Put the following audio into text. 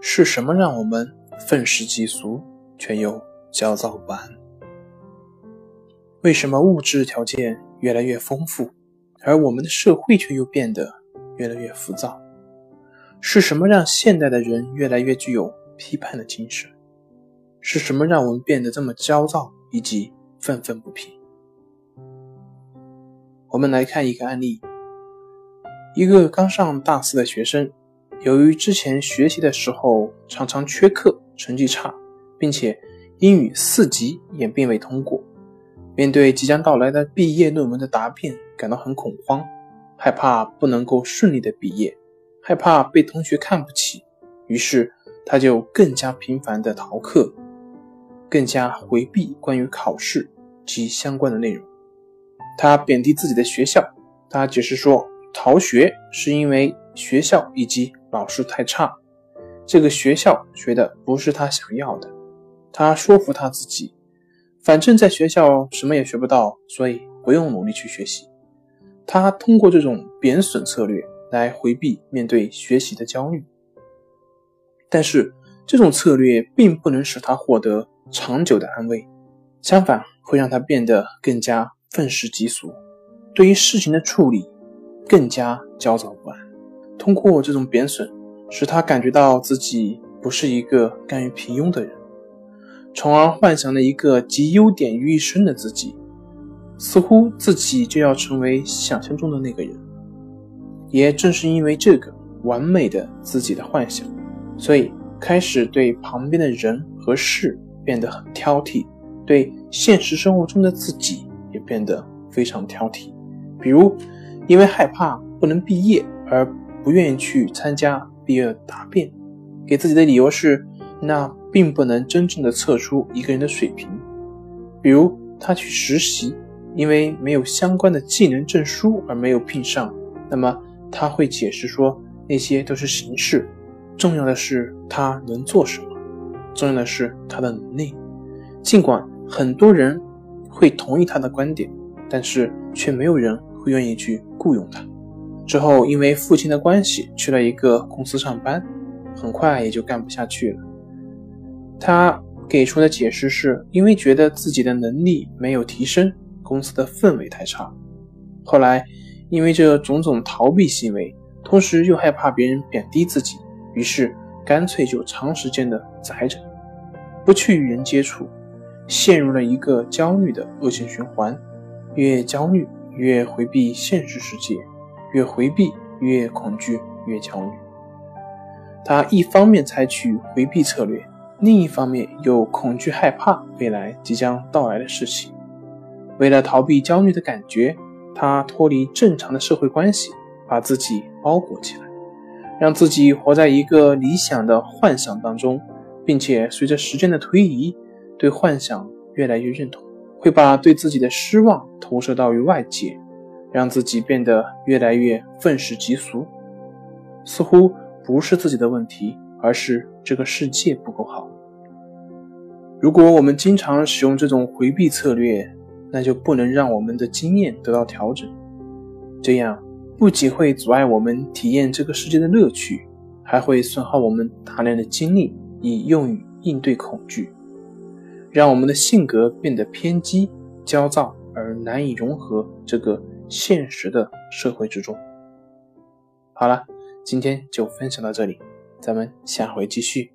是什么让我们愤世嫉俗，却又焦躁不安？为什么物质条件越来越丰富，而我们的社会却又变得越来越浮躁？是什么让现代的人越来越具有批判的精神？是什么让我们变得这么焦躁以及愤愤不平？我们来看一个案例：一个刚上大四的学生。由于之前学习的时候常常缺课，成绩差，并且英语四级也并未通过，面对即将到来的毕业论文的答辩，感到很恐慌，害怕不能够顺利的毕业，害怕被同学看不起，于是他就更加频繁的逃课，更加回避关于考试及相关的内容。他贬低自己的学校，他解释说，逃学是因为学校以及。老师太差，这个学校学的不是他想要的。他说服他自己，反正在学校什么也学不到，所以不用努力去学习。他通过这种贬损策略来回避面对学习的焦虑，但是这种策略并不能使他获得长久的安慰，相反会让他变得更加愤世嫉俗，对于事情的处理更加焦躁不安。通过这种贬损，使他感觉到自己不是一个甘于平庸的人，从而幻想了一个集优点于一身的自己，似乎自己就要成为想象中的那个人。也正是因为这个完美的自己的幻想，所以开始对旁边的人和事变得很挑剔，对现实生活中的自己也变得非常挑剔。比如，因为害怕不能毕业而。不愿意去参加毕业答辩，给自己的理由是，那并不能真正的测出一个人的水平。比如他去实习，因为没有相关的技能证书而没有聘上，那么他会解释说那些都是形式，重要的是他能做什么，重要的是他的能力。尽管很多人会同意他的观点，但是却没有人会愿意去雇佣他。之后，因为父亲的关系，去了一个公司上班，很快也就干不下去了。他给出的解释是因为觉得自己的能力没有提升，公司的氛围太差。后来，因为这种种逃避行为，同时又害怕别人贬低自己，于是干脆就长时间的宅着，不去与人接触，陷入了一个焦虑的恶性循环。越焦虑，越回避现实世界。越回避，越恐惧，越焦虑。他一方面采取回避策略，另一方面又恐惧害怕未来即将到来的事情。为了逃避焦虑的感觉，他脱离正常的社会关系，把自己包裹起来，让自己活在一个理想的幻想当中，并且随着时间的推移，对幻想越来越认同，会把对自己的失望投射到于外界。让自己变得越来越愤世嫉俗，似乎不是自己的问题，而是这个世界不够好。如果我们经常使用这种回避策略，那就不能让我们的经验得到调整，这样不仅会阻碍我们体验这个世界的乐趣，还会损耗我们大量的精力，以用于应对恐惧，让我们的性格变得偏激、焦躁而难以融合这个。现实的社会之中。好了，今天就分享到这里，咱们下回继续。